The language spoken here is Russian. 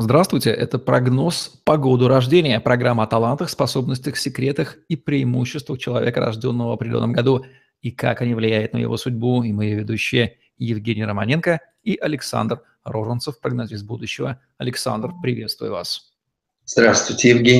Здравствуйте, это прогноз по году рождения, программа о талантах, способностях, секретах и преимуществах человека, рожденного в определенном году, и как они влияют на его судьбу. И мои ведущие Евгений Романенко и Александр Роженцев, прогнозист будущего. Александр, приветствую вас. Здравствуйте, Евгений.